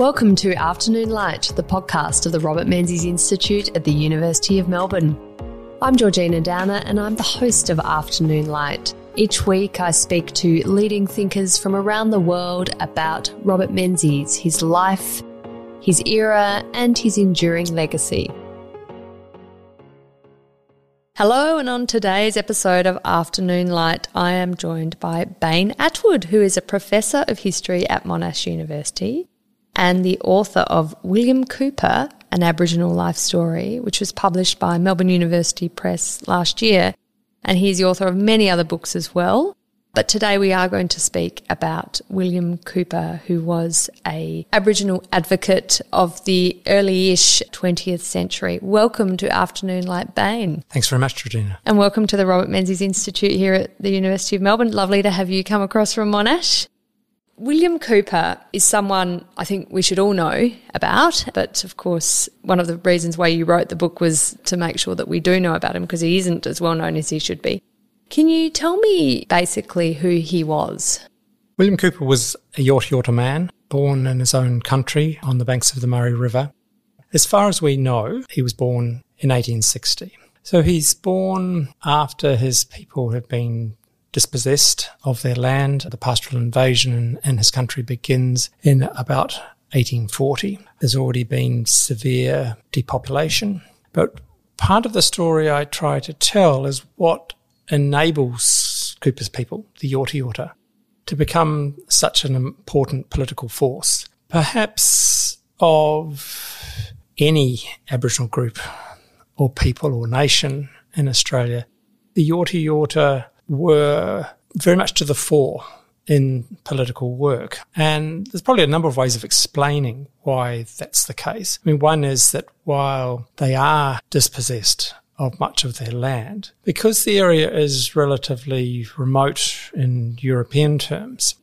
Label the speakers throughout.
Speaker 1: Welcome to Afternoon Light, the podcast of the Robert Menzies Institute at the University of Melbourne. I'm Georgina Downer and I'm the host of Afternoon Light. Each week I speak to leading thinkers from around the world about Robert Menzies, his life, his era, and his enduring legacy. Hello, and on today's episode of Afternoon Light, I am joined by Bain Attwood, who is a professor of history at Monash University and the author of William Cooper, An Aboriginal Life Story, which was published by Melbourne University Press last year. And he's the author of many other books as well. But today we are going to speak about William Cooper, who was a Aboriginal advocate of the early-ish 20th century. Welcome to Afternoon Light Bain.
Speaker 2: Thanks very much, Georgina.
Speaker 1: And welcome to the Robert Menzies Institute here at the University of Melbourne. Lovely to have you come across from Monash. William Cooper is someone I think we should all know about, but of course, one of the reasons why you wrote the book was to make sure that we do know about him because he isn't as well known as he should be. Can you tell me basically who he was?
Speaker 2: William Cooper was a Yorta Yorta man, born in his own country on the banks of the Murray River. As far as we know, he was born in 1860. So he's born after his people have been dispossessed of their land. The pastoral invasion in, his country begins in about 1840. There's already been severe depopulation. But part of the story I try to tell is what enables Cooper's people, the Yorta Yorta, to become such an important political force. Perhaps of any Aboriginal group or people or nation in Australia, the Yorta Yorta were very much to the fore in political work. And there's probably a number of ways of explaining why that's the case. I mean, one is that while they are dispossessed of much of their land, because the area is relatively remote in European terms,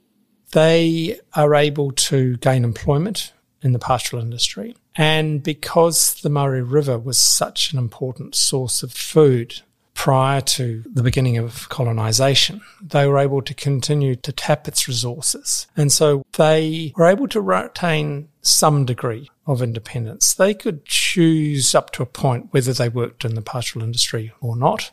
Speaker 2: they are able to gain employment in the pastoral industry. And because the Murray River was such an important source of food prior to the beginning of colonization, they were able to continue to tap its resources. And so they were able to retain some degree of independence. They could choose up to a point whether they worked in the pastoral industry or not.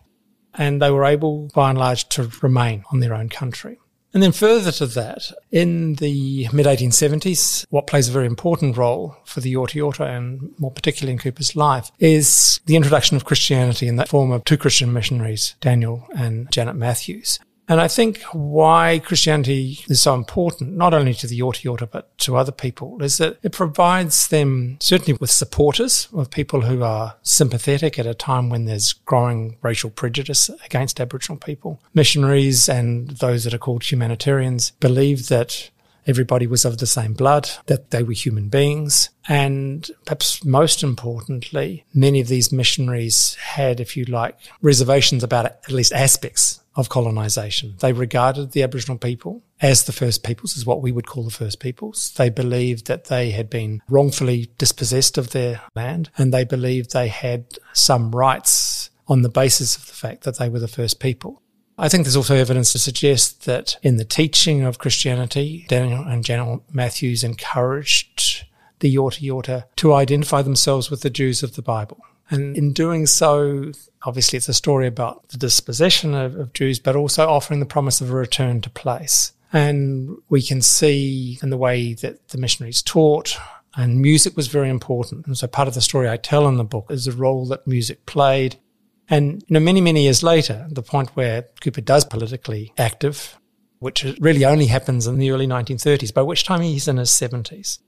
Speaker 2: And they were able, by and large, to remain on their own country. And then further to that, in the mid 1870s, what plays a very important role for the Yorta Yorta and more particularly in Cooper's life is the introduction of Christianity in the form of two Christian missionaries, Daniel and Janet Matthews. And I think why Christianity is so important, not only to the Yorta Yorta, but to other people, is that it provides them certainly with supporters, with people who are sympathetic at a time when there's growing racial prejudice against Aboriginal people. Missionaries and those that are called humanitarians believe that everybody was of the same blood, that they were human beings. And perhaps most importantly, many of these missionaries had, if you like, reservations about at least aspects of colonization. They regarded the Aboriginal people as the first peoples, as what we would call the first peoples. They believed that they had been wrongfully dispossessed of their land and they believed they had some rights on the basis of the fact that they were the first people. I think there's also evidence to suggest that in the teaching of Christianity, Daniel and Janet Matthews encouraged the Yorta Yorta to identify themselves with the Jews of the Bible. And in doing so, obviously it's a story about the dispossession of, of Jews, but also offering the promise of a return to place. And we can see in the way that the missionaries taught, and music was very important. And so part of the story I tell in the book is the role that music played. And you know, many, many years later, the point where Cooper does politically active, which really only happens in the early 1930s, by which time he's in his 70s.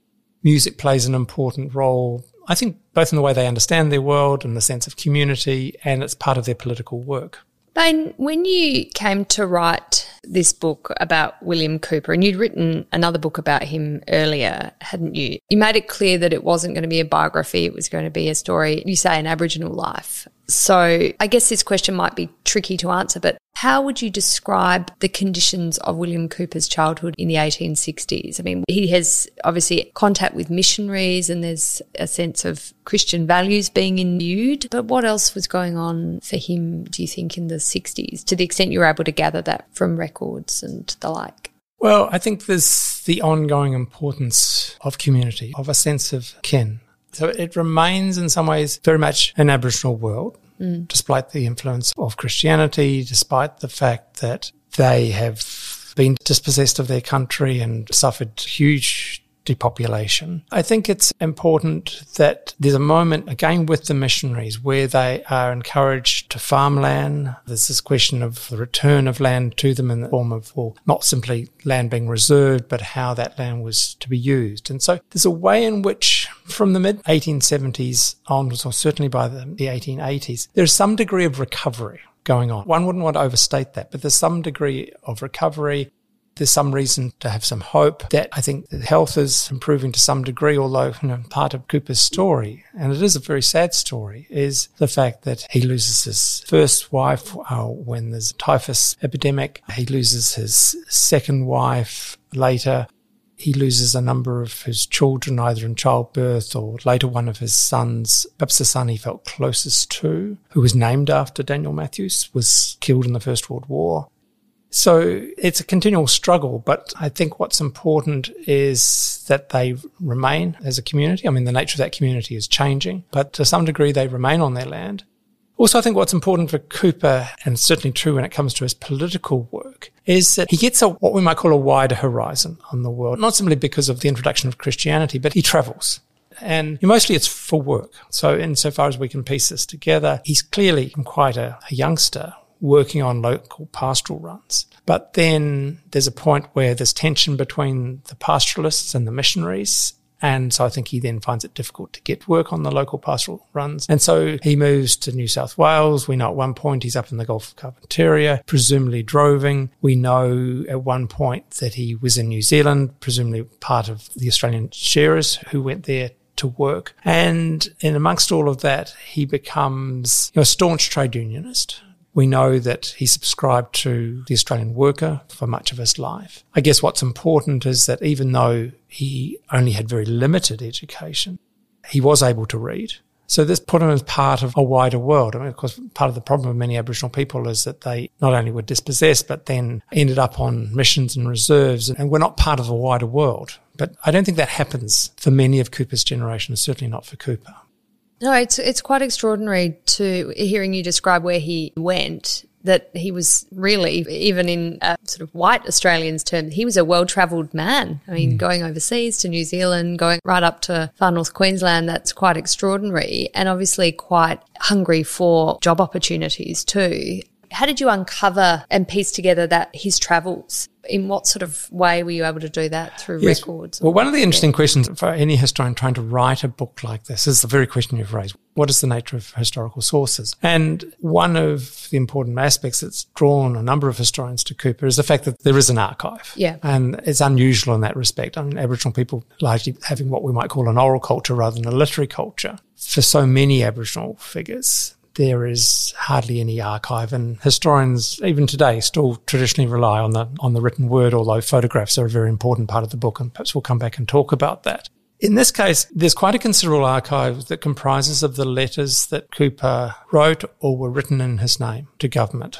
Speaker 2: Music plays an important role I think both in the way they understand their world and the sense of community, and it's part of their political work.
Speaker 1: Bain, when you came to write this book about William Cooper, and you'd written another book about him earlier, hadn't you? You made it clear that it wasn't going to be a biography, it was going to be a story, you say, an Aboriginal life. So I guess this question might be tricky to answer, but how would you describe the conditions of William Cooper's childhood in the 1860s? I mean, he has obviously contact with missionaries and there's a sense of Christian values being imbued. But what else was going on for him, do you think, in the 60s, to the extent you were able to gather that from records and the like?
Speaker 2: Well, I think there's the ongoing importance of community, of a sense of kin. So it remains in some ways very much an Aboriginal world, despite the influence of Christianity, despite the fact that they have been dispossessed of their country and suffered huge depopulation. I think it's important that there's a moment again with the missionaries where they are encouraged to farm land. There's this question of the return of land to them in the form of, well, not simply land being reserved, but how that land was to be used. And so there's a way in which from the mid 1870s onwards, or certainly by the, the 1880s, there's some degree of recovery going on. One wouldn't want to overstate that, but there's some degree of recovery there's some reason to have some hope that I think health is improving to some degree, although you know, part of Cooper's story, and it is a very sad story, is the fact that he loses his first wife uh, when there's a typhus epidemic. He loses his second wife later. He loses a number of his children, either in childbirth or later one of his sons, perhaps the son he felt closest to, who was named after Daniel Matthews, was killed in the First World War. So it's a continual struggle, but I think what's important is that they remain as a community. I mean, the nature of that community is changing, but to some degree they remain on their land. Also, I think what's important for Cooper, and certainly true when it comes to his political work, is that he gets a, what we might call a wider horizon on the world, not simply because of the introduction of Christianity, but he travels. And mostly it's for work. So insofar as we can piece this together, he's clearly quite a, a youngster working on local pastoral runs. But then there's a point where there's tension between the pastoralists and the missionaries. And so I think he then finds it difficult to get work on the local pastoral runs. And so he moves to New South Wales. We know at one point he's up in the Gulf of Carpentaria, presumably droving. We know at one point that he was in New Zealand, presumably part of the Australian shearers who went there to work. And in amongst all of that, he becomes you know, a staunch trade unionist we know that he subscribed to the Australian Worker for much of his life. I guess what's important is that even though he only had very limited education, he was able to read. So this put him as part of a wider world. I mean, of course, part of the problem of many Aboriginal people is that they not only were dispossessed, but then ended up on missions and reserves and were not part of a wider world. But I don't think that happens for many of Cooper's generation, certainly not for Cooper.
Speaker 1: No, it's it's quite extraordinary to hearing you describe where he went. That he was really, even in sort of white Australians' terms, he was a well-travelled man. I mean, mm. going overseas to New Zealand, going right up to far north Queensland, that's quite extraordinary, and obviously quite hungry for job opportunities too. How did you uncover and piece together that his travels? In what sort of way were you able to do that through yes. records?
Speaker 2: Well, one of the interesting questions for any historian trying to write a book like this is the very question you've raised. What is the nature of historical sources? And one of the important aspects that's drawn a number of historians to Cooper is the fact that there is an archive.
Speaker 1: Yeah.
Speaker 2: And it's unusual in that respect. I mean, Aboriginal people largely having what we might call an oral culture rather than a literary culture. For so many Aboriginal figures, there is hardly any archive and historians even today still traditionally rely on the on the written word although photographs are a very important part of the book and perhaps we'll come back and talk about that in this case, there's quite a considerable archive that comprises of the letters that Cooper wrote or were written in his name to government,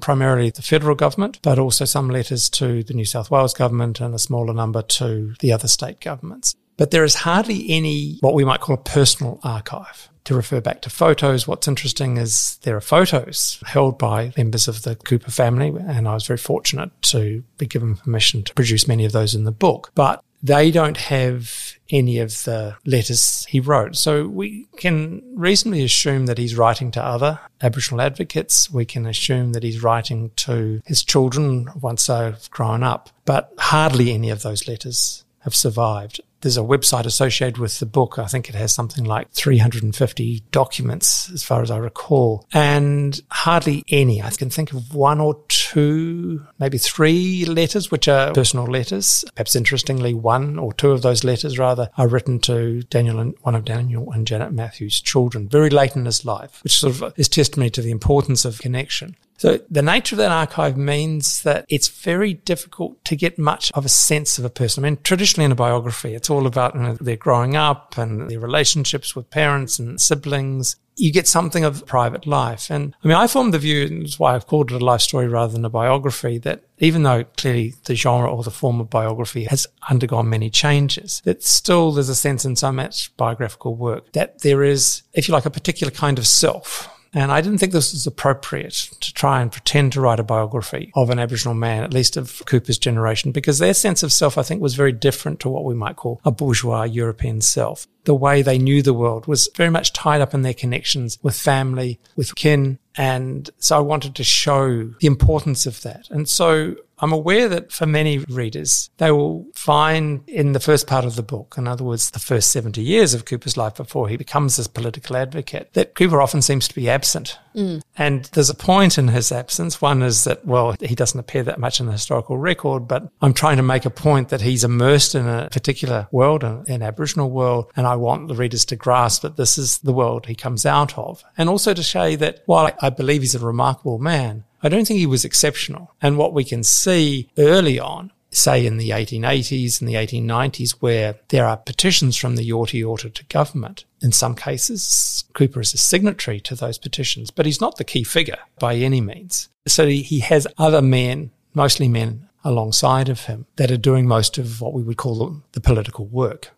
Speaker 2: primarily the federal government, but also some letters to the New South Wales government and a smaller number to the other state governments. But there is hardly any what we might call a personal archive to refer back to photos. What's interesting is there are photos held by members of the Cooper family, and I was very fortunate to be given permission to produce many of those in the book. But they don't have any of the letters he wrote. So we can reasonably assume that he's writing to other Aboriginal advocates. We can assume that he's writing to his children once they've grown up, but hardly any of those letters have survived there's a website associated with the book. I think it has something like 350 documents, as far as I recall, and hardly any. I can think of one or two, maybe three letters, which are personal letters. Perhaps interestingly, one or two of those letters, rather, are written to Daniel and one of Daniel and Janet Matthews' children very late in his life, which sort of is testimony to the importance of connection. So the nature of that archive means that it's very difficult to get much of a sense of a person. I mean, traditionally in a biography, it's all about you know, their growing up and their relationships with parents and siblings. You get something of private life. And I mean, I formed the view, and that's why I've called it a life story rather than a biography, that even though clearly the genre or the form of biography has undergone many changes, that still there's a sense in so much biographical work that there is, if you like, a particular kind of self and I didn't think this was appropriate to try and pretend to write a biography of an Aboriginal man, at least of Cooper's generation, because their sense of self, I think, was very different to what we might call a bourgeois European self. The way they knew the world was very much tied up in their connections with family, with kin. And so I wanted to show the importance of that. And so I'm aware that for many readers, they will find in the first part of the book, in other words, the first 70 years of Cooper's life before he becomes this political advocate, that Cooper often seems to be absent. Mm. And there's a point in his absence. One is that, well, he doesn't appear that much in the historical record, but I'm trying to make a point that he's immersed in a particular world, an Aboriginal world. And I want the readers to grasp that this is the world he comes out of. And also to show that while I believe he's a remarkable man, I don't think he was exceptional. And what we can see early on, say in the 1880s and the 1890s, where there are petitions from the Yorta Yorta to government. In some cases, Cooper is a signatory to those petitions, but he's not the key figure by any means. So he has other men, mostly men alongside of him, that are doing most of what we would call the political work.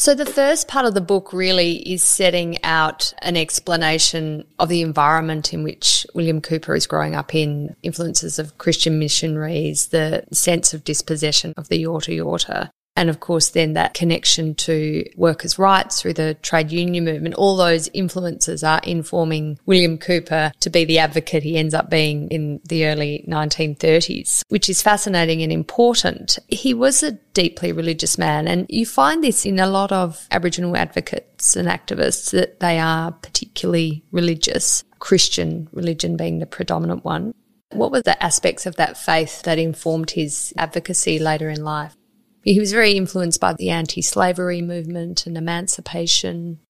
Speaker 1: So, the first part of the book really is setting out an explanation of the environment in which William Cooper is growing up in, influences of Christian missionaries, the sense of dispossession of the Yorta Yorta, and of course, then that connection to workers' rights through the trade union movement, all those influences are informing William Cooper to be the advocate he ends up being in the early 1930s, which is fascinating and important. He was a deeply religious man, and you find this in a lot of Aboriginal advocates and activists that they are particularly religious, Christian religion being the predominant one. What were the aspects of that faith that informed his advocacy later in life? He was very influenced by the anti slavery movement and emancipation.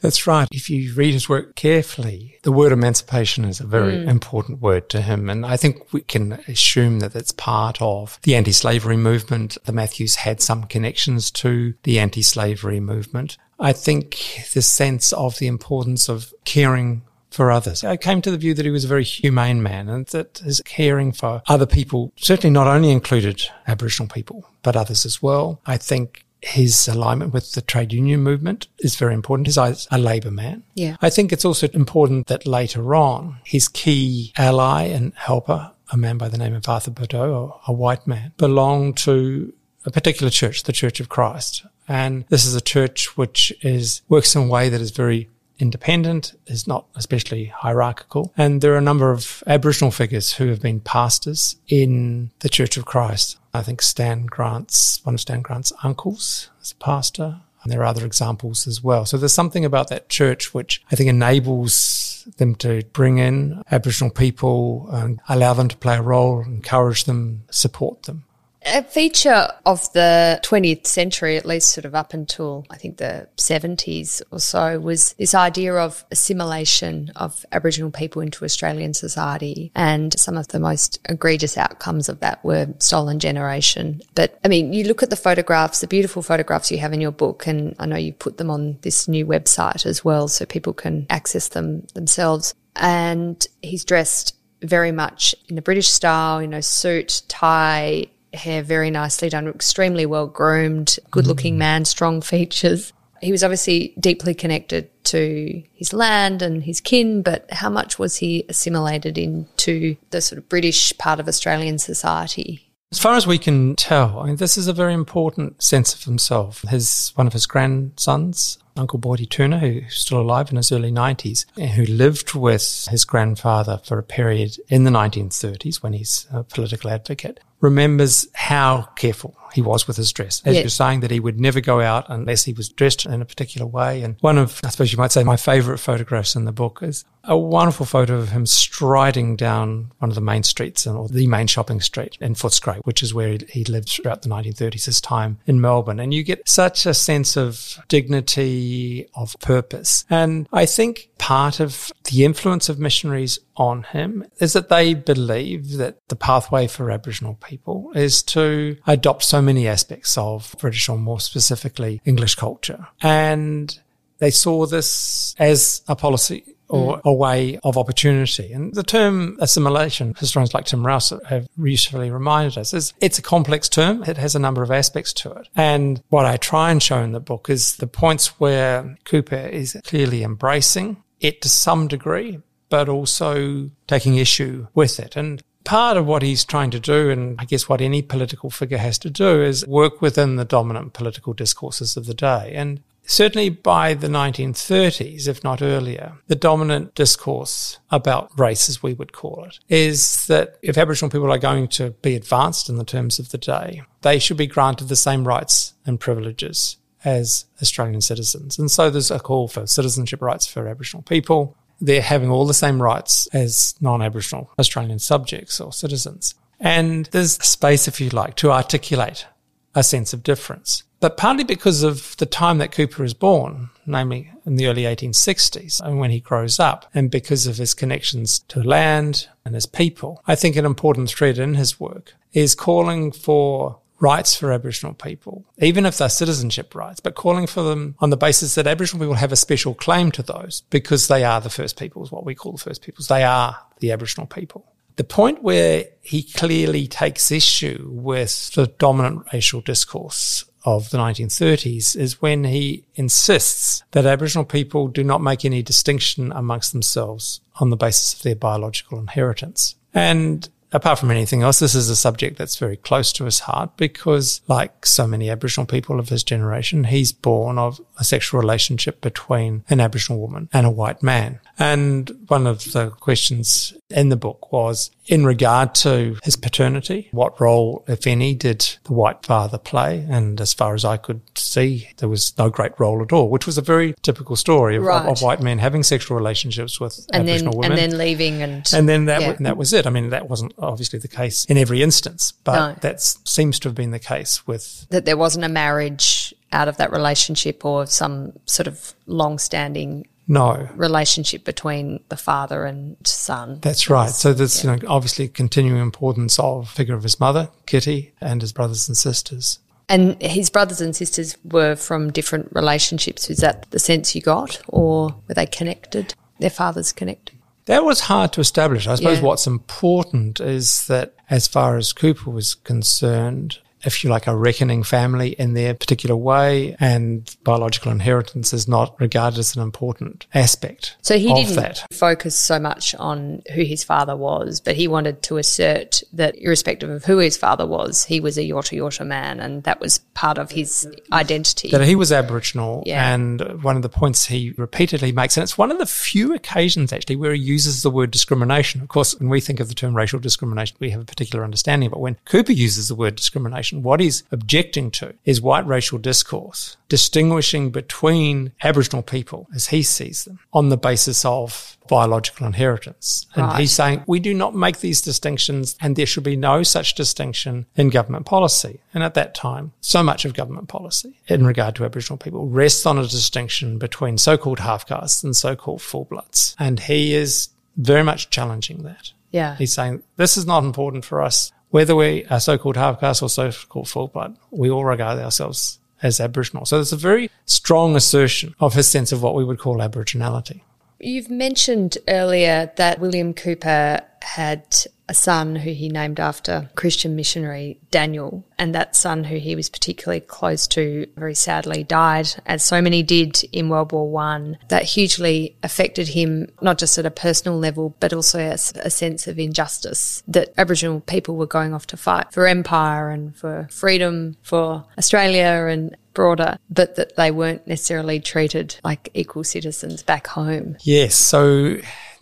Speaker 2: That's right. If you read his work carefully, the word emancipation is a very mm. important word to him. And I think we can assume that it's part of the anti slavery movement. The Matthews had some connections to the anti slavery movement. I think the sense of the importance of caring for others. I came to the view that he was a very humane man and that his caring for other people certainly not only included Aboriginal people, but others as well. I think his alignment with the trade union movement is very important. He's a labour man.
Speaker 1: Yeah.
Speaker 2: I think it's also important that later on, his key ally and helper, a man by the name of Arthur Burdeu, a white man, belonged to a particular church, the Church of Christ. And this is a church which is works in a way that is very independent, is not especially hierarchical. And there are a number of Aboriginal figures who have been pastors in the Church of Christ. I think Stan Grant's, one of Stan Grant's uncles is a pastor. And there are other examples as well. So there's something about that church which I think enables them to bring in Aboriginal people and allow them to play a role, encourage them, support them.
Speaker 1: A feature of the 20th century, at least sort of up until I think the 70s or so, was this idea of assimilation of Aboriginal people into Australian society. And some of the most egregious outcomes of that were stolen generation. But I mean, you look at the photographs, the beautiful photographs you have in your book, and I know you put them on this new website as well so people can access them themselves. And he's dressed very much in the British style, you know, suit, tie, hair very nicely done, extremely well groomed, good looking mm. man, strong features. He was obviously deeply connected to his land and his kin, but how much was he assimilated into the sort of British part of Australian society?
Speaker 2: As far as we can tell, I mean, this is a very important sense of himself. His one of his grandsons, Uncle Boydie Turner, who's still alive in his early 90s, who lived with his grandfather for a period in the 1930s when he's a political advocate, remembers how careful he was with his dress. As yes. you're saying, that he would never go out unless he was dressed in a particular way. And one of, I suppose you might say, my favorite photographs in the book is a wonderful photo of him striding down one of the main streets or the main shopping street in Footscray, which is where he lived throughout the 1930s, his time in Melbourne. And you get such a sense of dignity, of purpose. And I think part of the influence of missionaries on him is that they believe that the pathway for Aboriginal people is to adopt so many aspects of British or more specifically English culture. And they saw this as a policy or mm. a way of opportunity. And the term assimilation, historians like Tim Rowse have usefully reminded us, is it's a complex term. It has a number of aspects to it. And what I try and show in the book is the points where Cooper is clearly embracing it to some degree, but also taking issue with it. And part of what he's trying to do, and I guess what any political figure has to do, is work within the dominant political discourses of the day. And certainly by the 1930s, if not earlier, the dominant discourse about race, as we would call it, is that if Aboriginal people are going to be advanced in the terms of the day, they should be granted the same rights and privileges as Australian citizens. And so there's a call for citizenship rights for Aboriginal people. They're having all the same rights as non Aboriginal Australian subjects or citizens. And there's space, if you like, to articulate a sense of difference. But partly because of the time that Cooper is born, namely in the early 1860s, and when he grows up, and because of his connections to land and his people, I think an important thread in his work is calling for rights for Aboriginal people, even if they're citizenship rights, but calling for them on the basis that Aboriginal people have a special claim to those because they are the first peoples, what we call the first peoples. They are the Aboriginal people. The point where he clearly takes issue with the dominant racial discourse of the 1930s is when he insists that Aboriginal people do not make any distinction amongst themselves on the basis of their biological inheritance. And apart from anything else, this is a subject that's very close to his heart because, like so many Aboriginal people of his generation, he's born of a sexual relationship between an Aboriginal woman and a white man. And one of the questions in the book was in regard to his paternity, what role, if any, did the white father play? And as far as I could see, there was no great role at all, which was a very typical story of, right. of, of white men having sexual relationships with
Speaker 1: and
Speaker 2: Aboriginal
Speaker 1: then,
Speaker 2: women.
Speaker 1: And then leaving and...
Speaker 2: And then that, yeah. and that was it. I mean, that wasn't obviously the case in every instance, but no. that seems to have been the case with...
Speaker 1: That there wasn't a marriage out of that relationship or some sort of long-standing
Speaker 2: no
Speaker 1: relationship between the father and son.
Speaker 2: That's right. So there's yeah. you know obviously continuing importance of figure of his mother, Kitty, and his brothers and sisters.
Speaker 1: And his brothers and sisters were from different relationships. Was that the sense you got, or were they connected? Their fathers connected.
Speaker 2: That was hard to establish. I suppose yeah. what's important is that, as far as Cooper was concerned, if you like, a reckoning family in their particular way, and biological inheritance is not regarded as an important aspect.
Speaker 1: So he didn't
Speaker 2: that.
Speaker 1: focus so much on who his father was, but he wanted to assert that, irrespective of who his father was, he was a Yorta Yorta man, and that was part of his identity.
Speaker 2: That he was Aboriginal, yeah. and one of the points he repeatedly makes, and it's one of the few occasions actually where he uses the word discrimination. Of course, when we think of the term racial discrimination, we have a particular understanding, but when Cooper uses the word discrimination, what he's objecting to is white racial discourse, distinguishing between Aboriginal people as he sees them on the basis of biological inheritance. And right. he's saying we do not make these distinctions and there should be no such distinction in government policy. And at that time, so much of government policy in regard to Aboriginal people rests on a distinction between so-called half-castes and so-called full-bloods. And he is very much challenging that.
Speaker 1: Yeah.
Speaker 2: He's saying this is not important for us whether we are so-called half caste or so-called full blood, we all regard ourselves as Aboriginal. So there's a very strong assertion of his sense of what we would call Aboriginality.
Speaker 1: You've mentioned earlier that William Cooper had a son who he named after Christian missionary Daniel, and that son who he was particularly close to very sadly died, as so many did in World War One. That hugely affected him, not just at a personal level, but also as a sense of injustice that Aboriginal people were going off to fight for empire and for freedom for Australia and broader, but that they weren't necessarily treated like equal citizens back home.
Speaker 2: Yes. So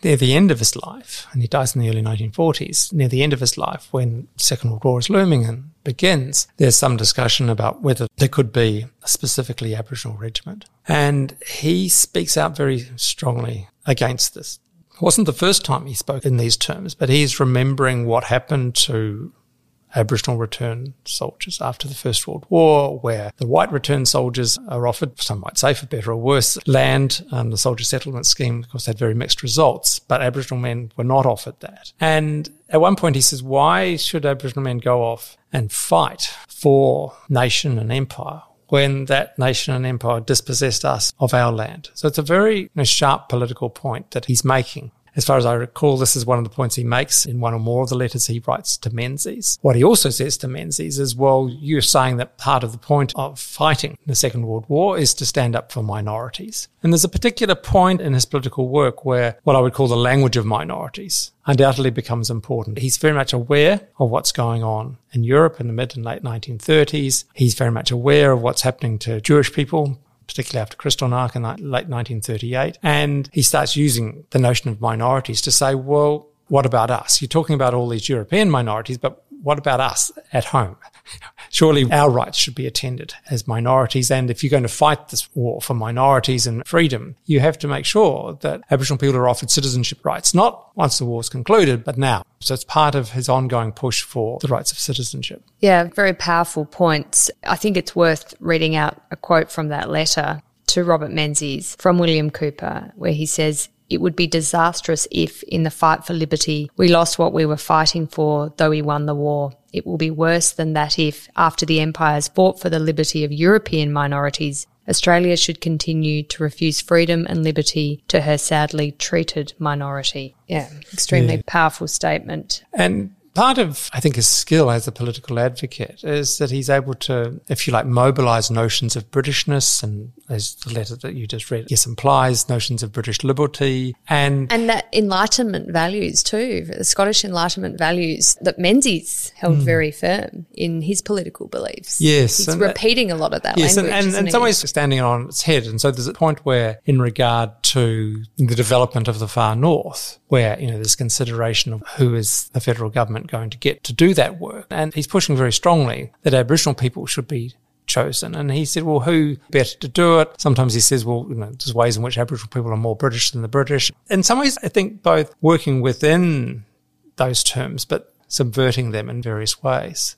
Speaker 2: near the end of his life, and he dies in the early 1940s, near the end of his life, when Second World War is looming and begins, there's some discussion about whether there could be a specifically Aboriginal regiment. And he speaks out very strongly against this. It wasn't the first time he spoke in these terms, but he's remembering what happened to Aboriginal return soldiers after the First World War, where the white return soldiers are offered, some might say for better or worse, land. Um, the soldier settlement scheme, of course, had very mixed results, but Aboriginal men were not offered that. And at one point he says, why should Aboriginal men go off and fight for nation and empire when that nation and empire dispossessed us of our land. So it's a very you know, sharp political point that he's making. As far as I recall, this is one of the points he makes in one or more of the letters he writes to Menzies. What he also says to Menzies is, well, you're saying that part of the point of fighting the Second World War is to stand up for minorities. And there's a particular point in his political work where what I would call the language of minorities undoubtedly becomes important. He's very much aware of what's going on in Europe in the mid and late 1930s. He's very much aware of what's happening to Jewish people, particularly after Kristallnacht in late 1938. And he starts using the notion of minorities to say, well, what about us? You're talking about all these European minorities, but what about us at home? Surely our rights should be attended as minorities. And if you're going to fight this war for minorities and freedom, you have to make sure that Aboriginal people are offered citizenship rights, not once the war's concluded, but now. So it's part of his ongoing push for the rights of citizenship.
Speaker 1: Yeah, very powerful points. I think it's worth reading out a quote from that letter to Robert Menzies from William Cooper, where he says, it would be disastrous if, in the fight for liberty, we lost what we were fighting for, though we won the war. It will be worse than that if, after the empires fought for the liberty of European minorities, Australia should continue to refuse freedom and liberty to her sadly treated minority. Yeah, extremely yeah. powerful statement.
Speaker 2: And part of, I think, his skill as a political advocate is that he's able to, if you like, mobilize notions of Britishness and as the letter that you just read, yes, implies notions of British liberty and
Speaker 1: and that Enlightenment values too, the Scottish Enlightenment values that Menzies held mm. very firm in his political beliefs.
Speaker 2: Yes,
Speaker 1: he's repeating that, a lot of that
Speaker 2: yes,
Speaker 1: language.
Speaker 2: and, and in some ways standing on its head. And so there's a point where, in regard to the development of the far north, where you know there's consideration of who is the federal government going to get to do that work, and he's pushing very strongly that Aboriginal people should be chosen. And he said, well, who better to do it? Sometimes he says, well, you know, there's ways in which Aboriginal people are more British than the British. In some ways, I think both working within those terms, but subverting them in various ways.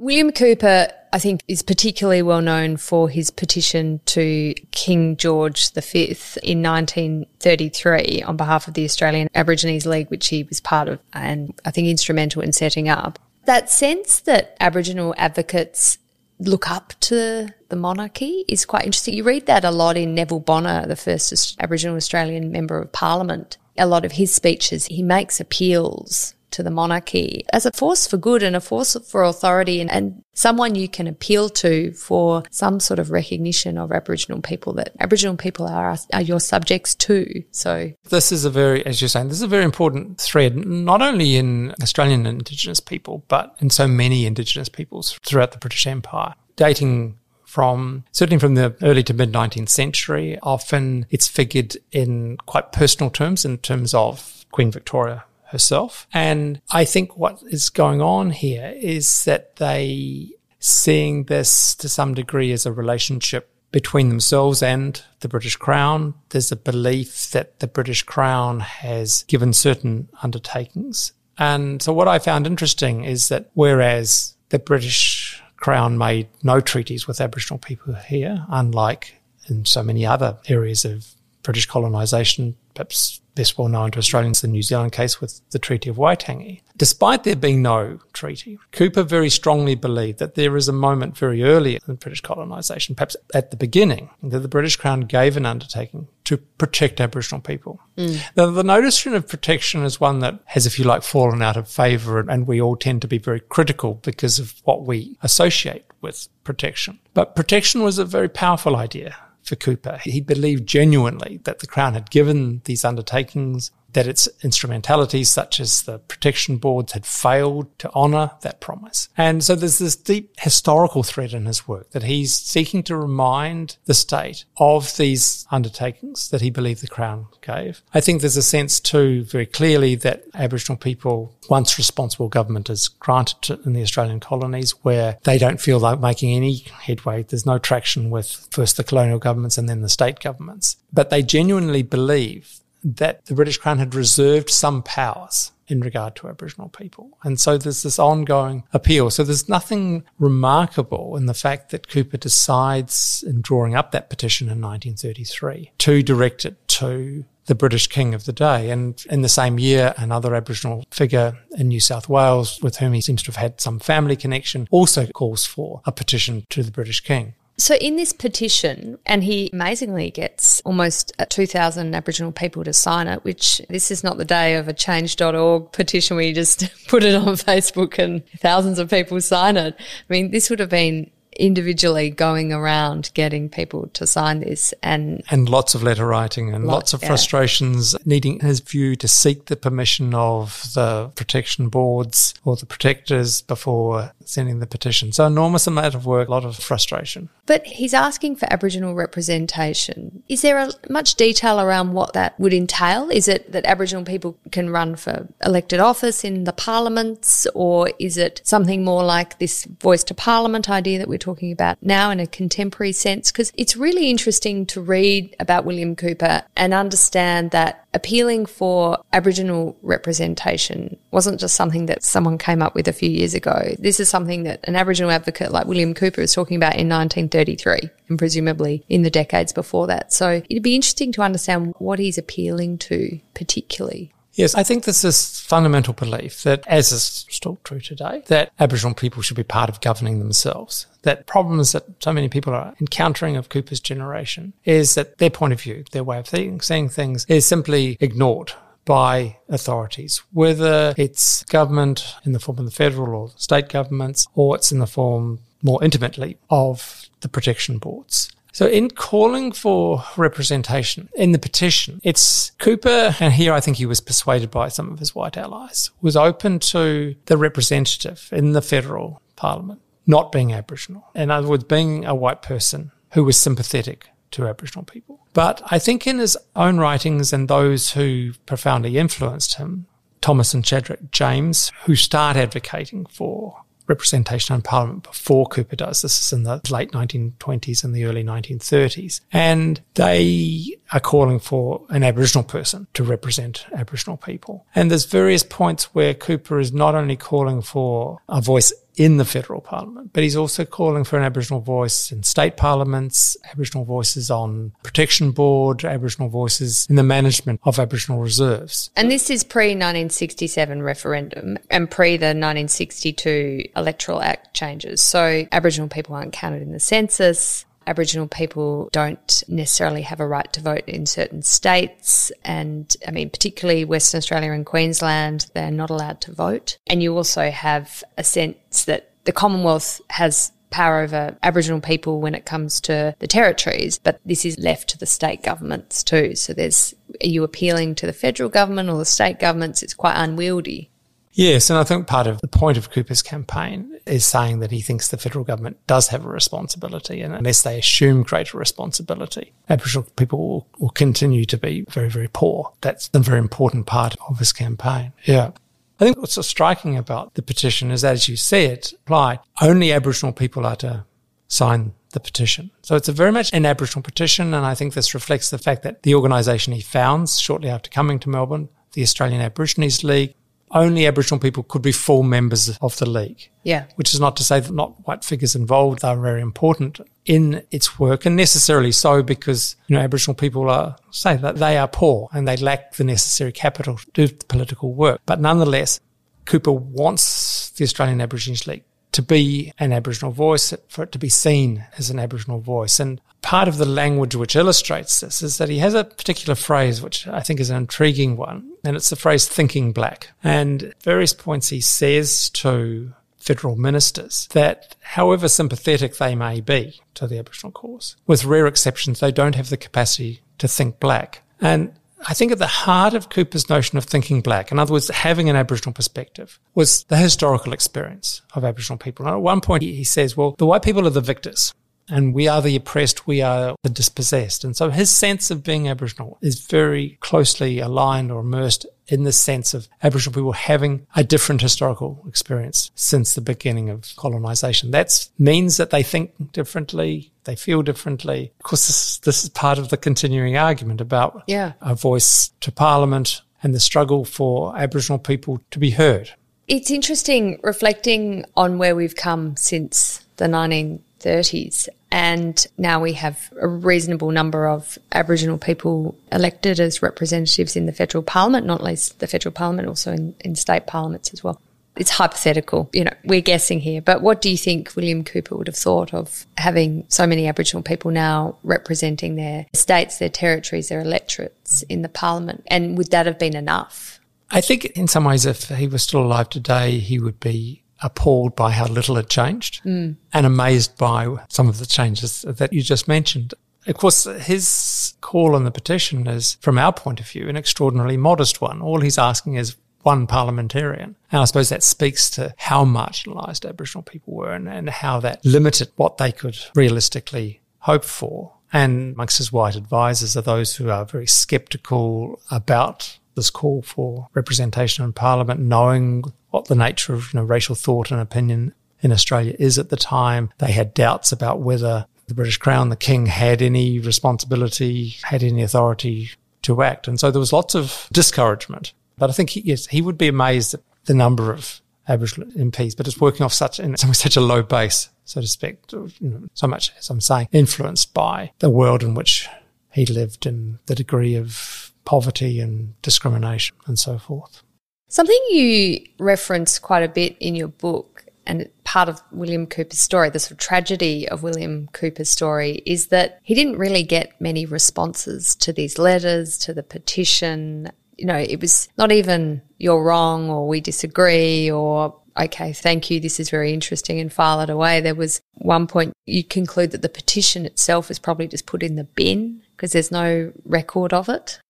Speaker 1: William Cooper, I think, is particularly well known for his petition to King George V in 1933 on behalf of the Australian Aborigines League, which he was part of and I think instrumental in setting up. That sense that Aboriginal advocates look up to the monarchy is quite interesting. You read that a lot in Neville Bonner, the first Aboriginal Australian Member of Parliament. A lot of his speeches, he makes appeals to the monarchy as a force for good and a force for authority and, and, someone you can appeal to for some sort of recognition of Aboriginal people that Aboriginal people are, are your subjects too. So
Speaker 2: this is a very, as you're saying, this is a very important thread, not only in Australian Indigenous people, but in so many Indigenous peoples throughout the British Empire, dating from certainly from the early to mid 19th century. Often it's figured in quite personal terms in terms of Queen Victoria herself. And I think what is going on here is that they seeing this to some degree as a relationship between themselves and the British Crown. There's a belief that the British Crown has given certain undertakings. And so what I found interesting is that whereas the British Crown made no treaties with Aboriginal people here, unlike in so many other areas of British colonisation, perhaps best well known to Australians, the New Zealand case with the Treaty of Waitangi. Despite there being no treaty, Cooper very strongly believed that there is a moment very early in British colonisation, perhaps at the beginning, that the British Crown gave an undertaking to protect Aboriginal people. Mm. Now, the notion of protection is one that has, if you like, fallen out of favour, and we all tend to be very critical because of what we associate with protection. But protection was a very powerful idea for Cooper. He believed genuinely that the Crown had given these undertakings, that its instrumentalities, such as the protection boards, had failed to honour that promise. And so there's this deep historical thread in his work that he's seeking to remind the state of these undertakings that he believed the Crown gave. I think there's a sense too, very clearly, that Aboriginal people, once responsible government is granted in the Australian colonies, where they don't feel like making any headway, there's no traction with first the colonial governments and then the state governments. But they genuinely believe that the British Crown had reserved some powers in regard to Aboriginal people. And so there's this ongoing appeal. So there's nothing remarkable in the fact that Cooper decides in drawing up that petition in 1933 to direct it to the British King of the day. And in the same year, another Aboriginal figure in New South Wales, with whom he seems to have had some family connection, also calls for a petition to the British King.
Speaker 1: So, in this petition, and he amazingly gets almost uh, 2,000 Aboriginal people to sign it, which this is not the day of a change.org petition where you just put it on Facebook and thousands of people sign it. I mean, this would have been individually going around getting people to sign this and
Speaker 2: and lots of letter writing and lot, lots of frustrations yeah. needing his view to seek the permission of the protection boards or the protectors before sending the petition. So enormous amount of work a lot of frustration.
Speaker 1: But he's asking for aboriginal representation. Is there a, much detail around what that would entail? Is it that aboriginal people can run for elected office in the parliaments or is it something more like this voice to parliament idea that we're talking about now in a contemporary sense, because it's really interesting to read about William Cooper and understand that appealing for Aboriginal representation wasn't just something that someone came up with a few years ago. This is something that an Aboriginal advocate like William Cooper is talking about in 1933 and presumably in the decades before that. So it'd be interesting to understand what he's appealing to particularly.
Speaker 2: Yes, I think there's this fundamental belief that, as is still true today, that Aboriginal people should be part of governing themselves. That problems that so many people are encountering of Cooper's generation is that their point of view, their way of seeing things is simply ignored by authorities, whether it's government in the form of the federal or state governments, or it's in the form more intimately of the protection boards. So in calling for representation in the petition, it's Cooper, and here I think he was persuaded by some of his white allies, was open to the representative in the federal parliament not being Aboriginal. In other words, being a white person who was sympathetic to Aboriginal people. But I think in his own writings and those who profoundly influenced him, Thomas and Shadrach James, who start advocating for representation in Parliament before Cooper does. This is in the late 1920s and the early 1930s. And they are calling for an Aboriginal person to represent Aboriginal people. And there's various points where Cooper is not only calling for a voice in the federal parliament, but he's also calling for an Aboriginal voice in state parliaments, Aboriginal voices on protection board, Aboriginal voices in the management of Aboriginal reserves.
Speaker 1: And this is pre 1967 referendum and pre the 1962 Electoral Act changes. So Aboriginal people aren't counted in the census. Aboriginal people don't necessarily have a right to vote in certain states. And I mean, particularly Western Australia and Queensland, they're not allowed to vote. And you also have a sense that the Commonwealth has power over Aboriginal people when it comes to the territories, but this is left to the state governments too. So there's, are you appealing to the federal government or the state governments? It's quite unwieldy.
Speaker 2: Yes, and I think part of the point of Cooper's campaign is saying that he thinks the federal government does have a responsibility, and unless they assume greater responsibility, Aboriginal people will, will continue to be very, very poor. That's a very important part of his campaign. Yeah. I think what's so striking about the petition is, as you said, applied, only Aboriginal people are to sign the petition. So it's a very much an Aboriginal petition, and I think this reflects the fact that the organisation he founds shortly after coming to Melbourne, the Australian Aborigines League, only Aboriginal people could be full members of the league.
Speaker 1: Yeah.
Speaker 2: Which is not to say that not white figures involved are very important in its work and necessarily so because, you know, Aboriginal people are, say that they are poor and they lack the necessary capital to do the political work. But nonetheless, Cooper wants the Australian Aborigines League to be an Aboriginal voice, for it to be seen as an Aboriginal voice. And part of the language which illustrates this is that he has a particular phrase which I think is an intriguing one, and it's the phrase thinking black. And various points he says to federal ministers that however sympathetic they may be to the Aboriginal cause, with rare exceptions, they don't have the capacity to think black. And I think at the heart of Cooper's notion of thinking black, in other words, having an Aboriginal perspective, was the historical experience of Aboriginal people. And at one point, he says, well, the white people are the victors and we are the oppressed, we are the dispossessed. And so his sense of being Aboriginal is very closely aligned or immersed in the sense of Aboriginal people having a different historical experience since the beginning of colonization. That means that they think differently, they feel differently. Of course, this, this is part of the continuing argument about
Speaker 1: yeah.
Speaker 2: a voice to parliament and the struggle for Aboriginal people to be heard.
Speaker 1: It's interesting reflecting on where we've come since the 1930s. And now we have a reasonable number of Aboriginal people elected as representatives in the federal parliament, not least the federal parliament, also in, in state parliaments as well. It's hypothetical, you know, we're guessing here, but what do you think William Cooper would have thought of having so many Aboriginal people now representing their states, their territories, their electorates in the parliament? And would that have been enough?
Speaker 2: I think in some ways, if he was still alive today, he would be appalled by how little had changed mm. and amazed by some of the changes that you just mentioned. Of course, his call on the petition is, from our point of view, an extraordinarily modest one. All he's asking is one parliamentarian. And I suppose that speaks to how marginalised Aboriginal people were and, and how that limited what they could realistically hope for. And amongst his white advisors are those who are very sceptical about this call for representation in Parliament, knowing what the nature of you know, racial thought and opinion in Australia is at the time. They had doubts about whether the British Crown, the King, had any responsibility, had any authority to act. And so there was lots of discouragement. But I think, he, yes, he would be amazed at the number of Aboriginal MPs, but it's working off such, in such a low base, so to speak, so much, as I'm saying, influenced by the world in which he lived and the degree of poverty and discrimination and so forth.
Speaker 1: Something you reference quite a bit in your book and part of William Cooper's story, the sort of tragedy of William Cooper's story, is that he didn't really get many responses to these letters, to the petition. You know, it was not even you're wrong or we disagree or okay, thank you, this is very interesting and file it away. There was one point you conclude that the petition itself is probably just put in the bin because there's no record of it.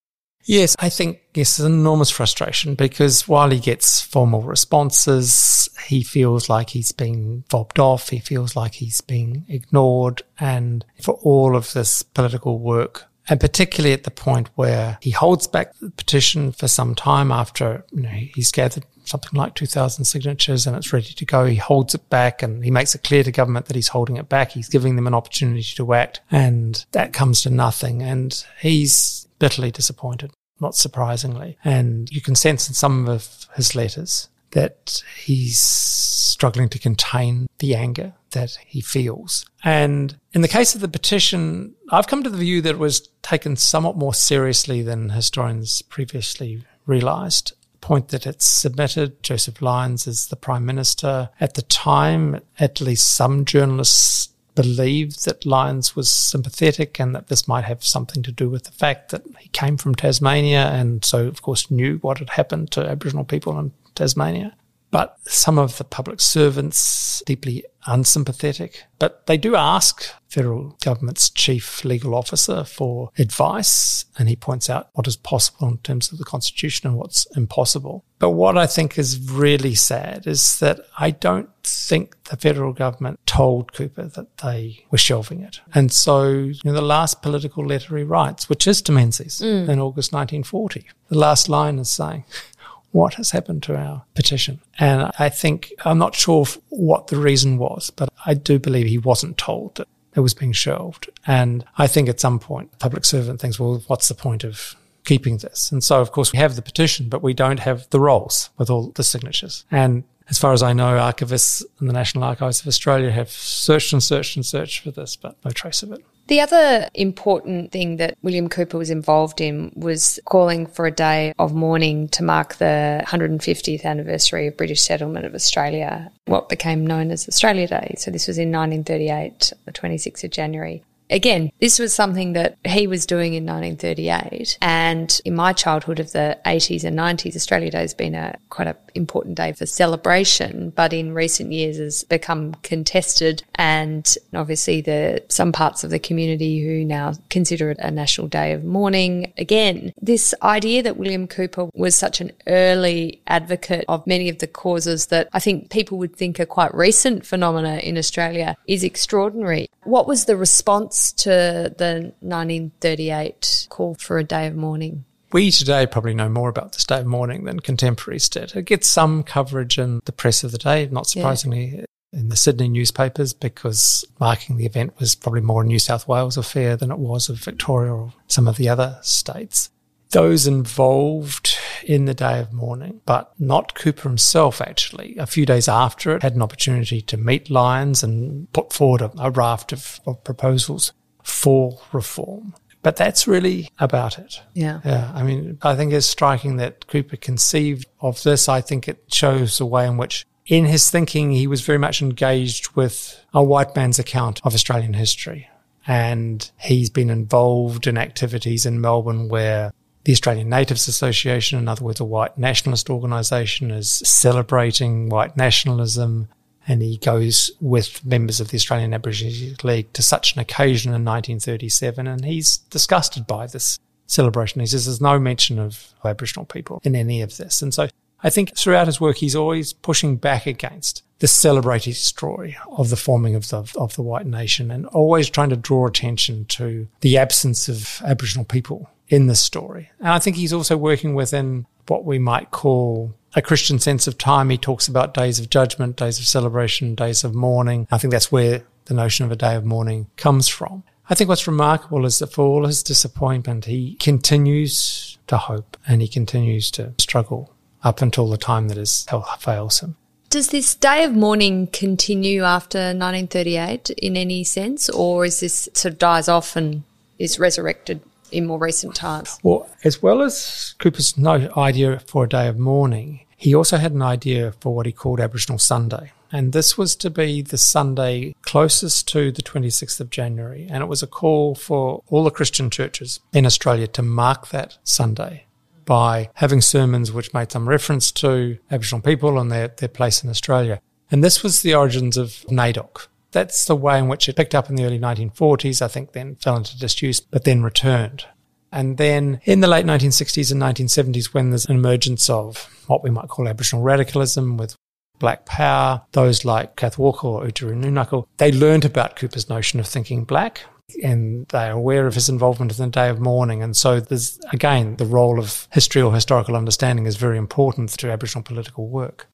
Speaker 2: Yes, I think, yes, enormous frustration because while he gets formal responses, he feels like he's been fobbed off. He feels like he's being ignored. And for all of this political work, and particularly at the point where he holds back the petition for some time after you know, he's gathered something like 2,000 signatures and it's ready to go. He holds it back and he makes it clear to government that he's holding it back. He's giving them an opportunity to act and that comes to nothing. And he's bitterly disappointed, not surprisingly. And you can sense in some of his letters that he's struggling to contain the anger that he feels. And in the case of the petition, I've come to the view that it was taken somewhat more seriously than historians previously realized. The point that it's submitted. Joseph Lyons is the prime minister. At the time, at least some journalists believed that Lyons was sympathetic and that this might have something to do with the fact that he came from Tasmania and so, of course, knew what had happened to Aboriginal people in Tasmania. But some of the public servants deeply unsympathetic. But they do ask federal government's chief legal officer for advice, and he points out what is possible in terms of the constitution and what's impossible. But what I think is really sad is that I don't think the federal government told Cooper that they were shelving it. And so, you know, the last political letter he writes, which is to Menzies mm. in August 1940, the last line is saying, what has happened to our petition? And I think, I'm not sure what the reason was, but I do believe he wasn't told that it was being shelved. And I think at some point, public servant thinks, well, what's the point of keeping this? And so, of course, we have the petition, but we don't have the rolls with all the signatures. And as far as I know, archivists in the National Archives of Australia have searched and searched and searched for this, but no trace of it.
Speaker 1: The other important thing that William Cooper was involved in was calling for a day of mourning to mark the 150th anniversary of British settlement of Australia, what became known as Australia Day. So this was in 1938, the 26th of January. Again, this was something that he was doing in 1938. And in my childhood of the 80s and 90s, Australia Day has been a quite an important day for celebration, but in recent years has become contested. And obviously the, some parts of the community who now consider it a national day of mourning. Again, this idea that William Cooper was such an early advocate of many of the causes that I think people would think are quite recent phenomena in Australia is extraordinary. What was the response to the 1938 call for a day of mourning?
Speaker 2: We today probably know more about this day of mourning than contemporaries did. It gets some coverage in the press of the day, not surprisingly. Yeah. In the Sydney newspapers, because marking the event was probably more a New South Wales affair than it was of Victoria or some of the other states those involved in the day of mourning, but not Cooper himself, actually. A few days after it, had an opportunity to meet Lyons and put forward a, a raft of, of proposals for reform. But that's really about it.
Speaker 1: Yeah.
Speaker 2: Yeah. I mean, I think it's striking that Cooper conceived of this. I think it shows the way in which, in his thinking, he was very much engaged with a white man's account of Australian history. And he's been involved in activities in Melbourne where the Australian Natives Association, in other words, a white nationalist organisation, is celebrating white nationalism and he goes with members of the Australian Aboriginal League to such an occasion in 1937, and he's disgusted by this celebration. He says there's no mention of Aboriginal people in any of this. And so I think throughout his work, he's always pushing back against the celebrated story of the forming of the, of the white nation and always trying to draw attention to the absence of Aboriginal people in this story. And I think he's also working within what we might call a Christian sense of time. He talks about days of judgment, days of celebration, days of mourning. I think that's where the notion of a day of mourning comes from. I think what's remarkable is that for all his disappointment, he continues to hope and he continues to struggle up until the time that his health fails him.
Speaker 1: Does this day of mourning continue after 1938 in any sense, or is this sort of dies off and is resurrected in more recent times?
Speaker 2: Well, as well as Cooper's no idea for a day of mourning, he also had an idea for what he called Aboriginal Sunday. And this was to be the Sunday closest to the 26th of January. And it was a call for all the Christian churches in Australia to mark that Sunday by having sermons which made some reference to Aboriginal people and their, their place in Australia. And this was the origins of NAIDOC, that's the way in which it picked up in the early 1940s, I think then fell into disuse, but then returned. And then in the late 1960s and 1970s, when there's an emergence of what we might call Aboriginal radicalism with black power, those like Kath Walker or Oodgeroo Noonuccal, they learned about Cooper's notion of thinking black and they're aware of his involvement in the day of mourning. And so there's, again, the role of history or historical understanding is very important to Aboriginal political work.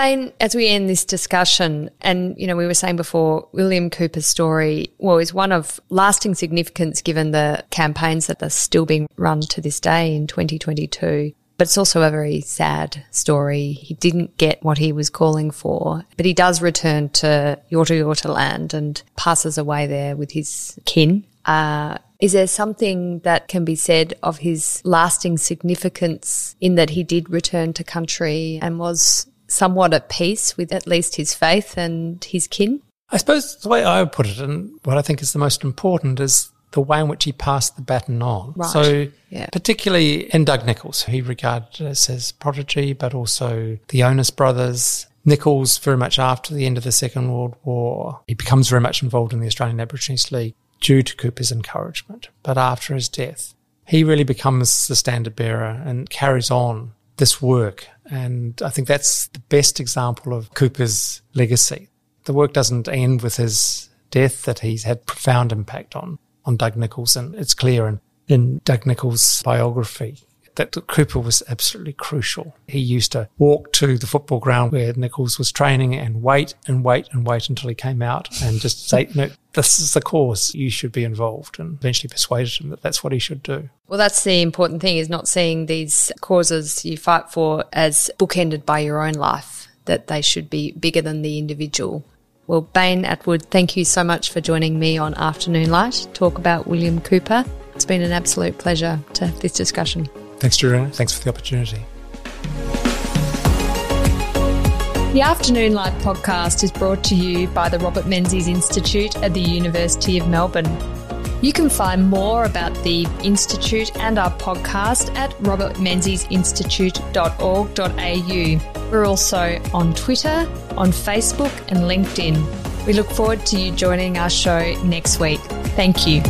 Speaker 1: Bain, as we end this discussion, and you know, we were saying before, William Cooper's story, well, is one of lasting significance given the campaigns that are still being run to this day in 2022. But it's also a very sad story. He didn't get what he was calling for, but he does return to Yorta Yorta land and passes away there with his kin. Uh, is there something that can be said of his lasting significance in that he did return to country and was somewhat at peace with at least his faith and his kin?
Speaker 2: I suppose the way I would put it, and what I think is the most important, is the way in which he passed the baton on.
Speaker 1: Right.
Speaker 2: So,
Speaker 1: yeah.
Speaker 2: particularly in Doug Nicholls, who he regarded as his prodigy, but also the Onus brothers. Nicholls, very much after the end of the Second World War, he becomes very much involved in the Australian Aborigines League due to Cooper's encouragement. But after his death, he really becomes the standard bearer and carries on this work. And I think that's the best example of Cooper's legacy. The work doesn't end with his death, that he's had profound impact on, on Doug Nicholls. And it's clear in, in Doug Nicholls' biography that Cooper was absolutely crucial. He used to walk to the football ground where Nicholls was training and wait and wait and wait until he came out and just say, no, this is the cause. You should be involved and eventually persuaded him that that's what he should do.
Speaker 1: Well, that's the important thing is not seeing these causes you fight for as bookended by your own life, that they should be bigger than the individual. Well, Bain Attwood thank you so much for joining me on Afternoon Light, talk about William Cooper. It's been an absolute pleasure to have this discussion.
Speaker 2: Thanks, Drew. Thanks for the opportunity.
Speaker 1: The Afternoon Light podcast is brought to you by the Robert Menzies Institute at the University of Melbourne. You can find more about the Institute and our podcast at robertmenziesinstitute.org.au. We're also on Twitter, on Facebook, and LinkedIn. We look forward to you joining our show next week. Thank you.